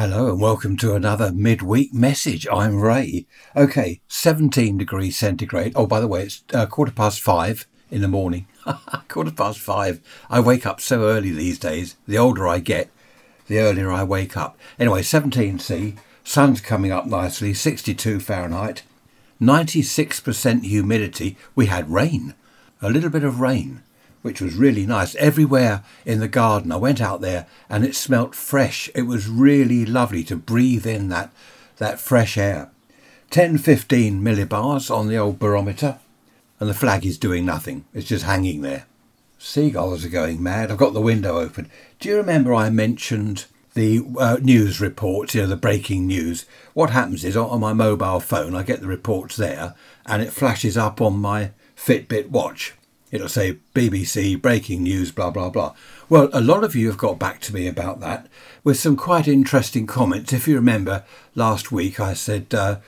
Hello and welcome to another midweek message. I'm Ray. Okay, 17 degrees centigrade. Oh, by the way, it's uh, quarter past five in the morning. quarter past five. I wake up so early these days. The older I get, the earlier I wake up. Anyway, 17C. Sun's coming up nicely. 62 Fahrenheit. 96% humidity. We had rain. A little bit of rain which was really nice. Everywhere in the garden, I went out there and it smelt fresh. It was really lovely to breathe in that, that fresh air. 10 15 millibars on the old barometer, and the flag is doing nothing. It's just hanging there. Seagulls are going mad. I've got the window open. Do you remember I mentioned the uh, news reports, you know, the breaking news? What happens is on my mobile phone, I get the reports there and it flashes up on my Fitbit watch it'll say BBC breaking news, blah, blah, blah. Well, a lot of you have got back to me about that with some quite interesting comments. If you remember last week, I said, uh,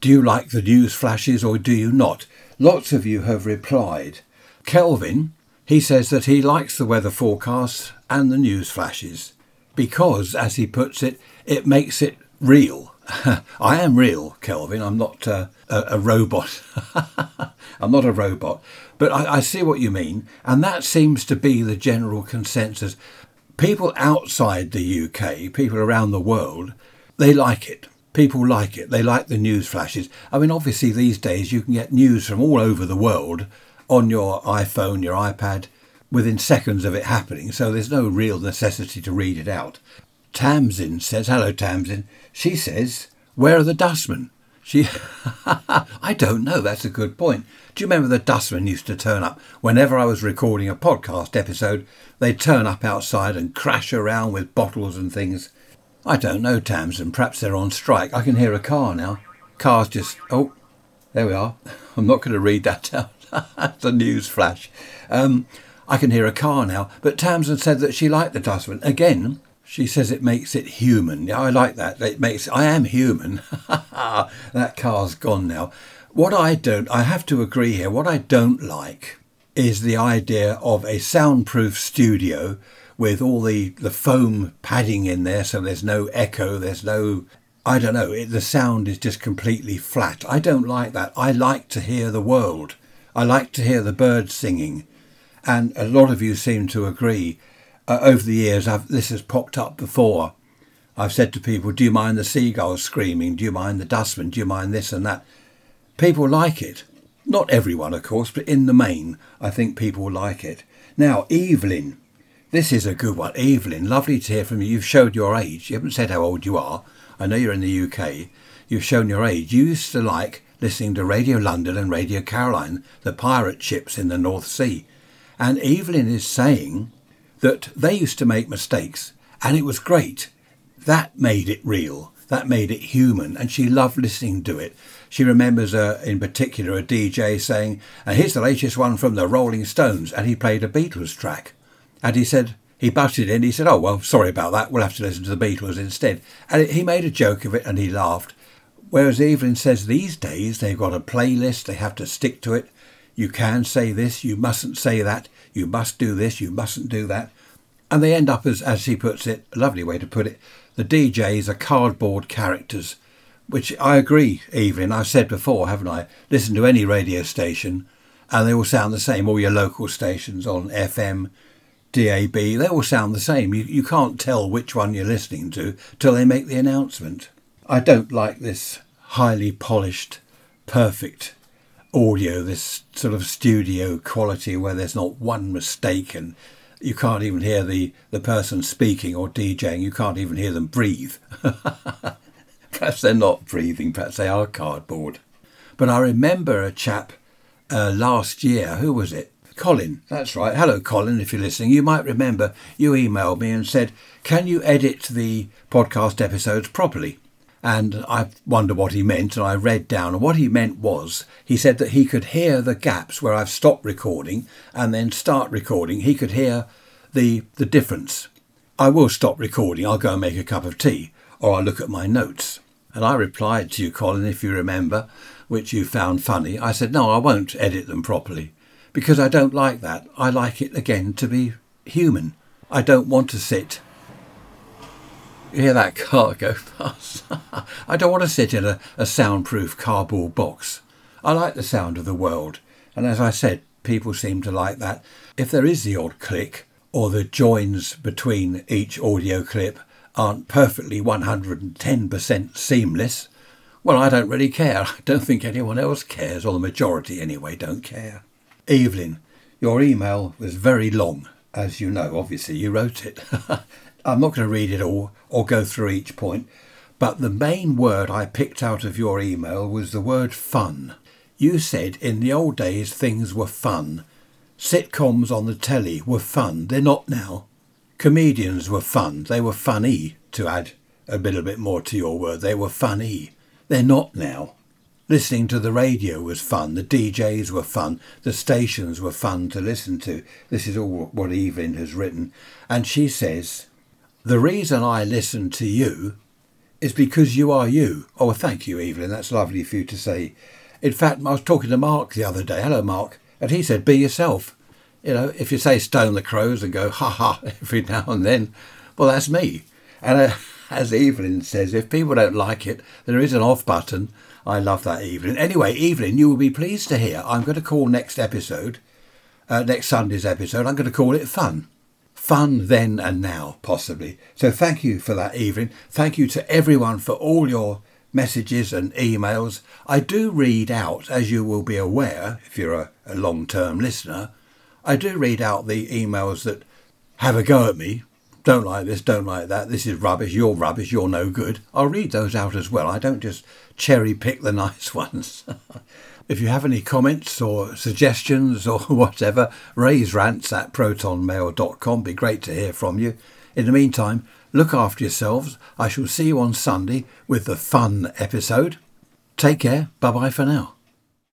Do you like the news flashes or do you not? Lots of you have replied. Kelvin, he says that he likes the weather forecasts and the news flashes because, as he puts it, it makes it real. I am real, Kelvin. I'm not uh, a, a robot. I'm not a robot. But I, I see what you mean. And that seems to be the general consensus. People outside the UK, people around the world, they like it. People like it. They like the news flashes. I mean, obviously, these days you can get news from all over the world on your iPhone, your iPad, within seconds of it happening. So there's no real necessity to read it out. Tamsin says, Hello, Tamsin. She says, Where are the dustmen? She, I don't know. That's a good point. Do you remember the dustmen used to turn up whenever I was recording a podcast episode? They'd turn up outside and crash around with bottles and things. I don't know, Tamsin. Perhaps they're on strike. I can hear a car now. Car's just. Oh, there we are. I'm not going to read that out. That's a news flash. Um, I can hear a car now. But Tamsin said that she liked the dustman. Again, she says it makes it human. Yeah, I like that. It makes I am human. that car's gone now. What I don't, I have to agree here. What I don't like is the idea of a soundproof studio with all the the foam padding in there, so there's no echo. There's no, I don't know. It, the sound is just completely flat. I don't like that. I like to hear the world. I like to hear the birds singing, and a lot of you seem to agree uh, over the years, I've, this has popped up before. I've said to people, Do you mind the seagulls screaming? Do you mind the dustman? Do you mind this and that? People like it. Not everyone, of course, but in the main, I think people like it. Now, Evelyn. This is a good one. Evelyn, lovely to hear from you. You've showed your age. You haven't said how old you are. I know you're in the UK. You've shown your age. You used to like listening to Radio London and Radio Caroline, the pirate ships in the North Sea. And Evelyn is saying that they used to make mistakes and it was great. That made it real. That made it human. And she loved listening to it. She remembers, uh, in particular, a DJ saying, and here's the latest one from the Rolling Stones. And he played a Beatles track. And he said, he butted in. He said, oh, well, sorry about that. We'll have to listen to the Beatles instead. And he made a joke of it and he laughed. Whereas Evelyn says these days they've got a playlist, they have to stick to it. You can say this, you mustn't say that, you must do this, you mustn't do that. And they end up as, as he puts it, a lovely way to put it, the DJs are cardboard characters, which I agree, Evelyn. I've said before, haven't I? Listen to any radio station and they all sound the same. All your local stations on FM, DAB, they all sound the same. You, you can't tell which one you're listening to till they make the announcement. I don't like this highly polished, perfect audio, this sort of studio quality where there's not one mistake and you can't even hear the, the person speaking or DJing, you can't even hear them breathe. perhaps they're not breathing, perhaps they are cardboard. But I remember a chap uh, last year, who was it? Colin, that's right. Hello, Colin, if you're listening. You might remember you emailed me and said, Can you edit the podcast episodes properly? And I wonder what he meant, and I read down, and what he meant was he said that he could hear the gaps where I've stopped recording and then start recording. He could hear the the difference. I will stop recording. I'll go and make a cup of tea, or I'll look at my notes. And I replied to you, Colin, if you remember, which you found funny. I said, no, I won't edit them properly because I don't like that. I like it again to be human. I don't want to sit You hear that car go past? I don't want to sit in a, a soundproof cardboard box. I like the sound of the world, and as I said, people seem to like that. If there is the odd click, or the joins between each audio clip aren't perfectly 110% seamless, well, I don't really care. I don't think anyone else cares, or the majority anyway don't care. Evelyn, your email was very long, as you know, obviously, you wrote it. I'm not going to read it all or go through each point, but the main word I picked out of your email was the word fun. You said in the old days things were fun. Sitcoms on the telly were fun. They're not now. Comedians were fun. They were funny, to add a little bit more to your word. They were funny. They're not now. Listening to the radio was fun. The DJs were fun. The stations were fun to listen to. This is all what Evelyn has written. And she says, The reason I listen to you is because you are you. Oh, thank you, Evelyn. That's lovely for you to say. In fact, I was talking to Mark the other day. Hello, Mark. And he said, be yourself. You know, if you say stone the crows and go ha ha every now and then, well, that's me. And uh, as Evelyn says, if people don't like it, there is an off button. I love that, Evelyn. Anyway, Evelyn, you will be pleased to hear I'm going to call next episode, uh, next Sunday's episode, I'm going to call it Fun. Fun then and now, possibly. So thank you for that, Evelyn. Thank you to everyone for all your messages and emails. I do read out, as you will be aware if you're a, a long term listener, I do read out the emails that have a go at me. Don't like this, don't like that, this is rubbish, you're rubbish, you're no good. I'll read those out as well. I don't just cherry pick the nice ones. if you have any comments or suggestions or whatever, raysrants at protonmail.com. Be great to hear from you. In the meantime, Look after yourselves. I shall see you on Sunday with the fun episode. Take care. Bye bye for now.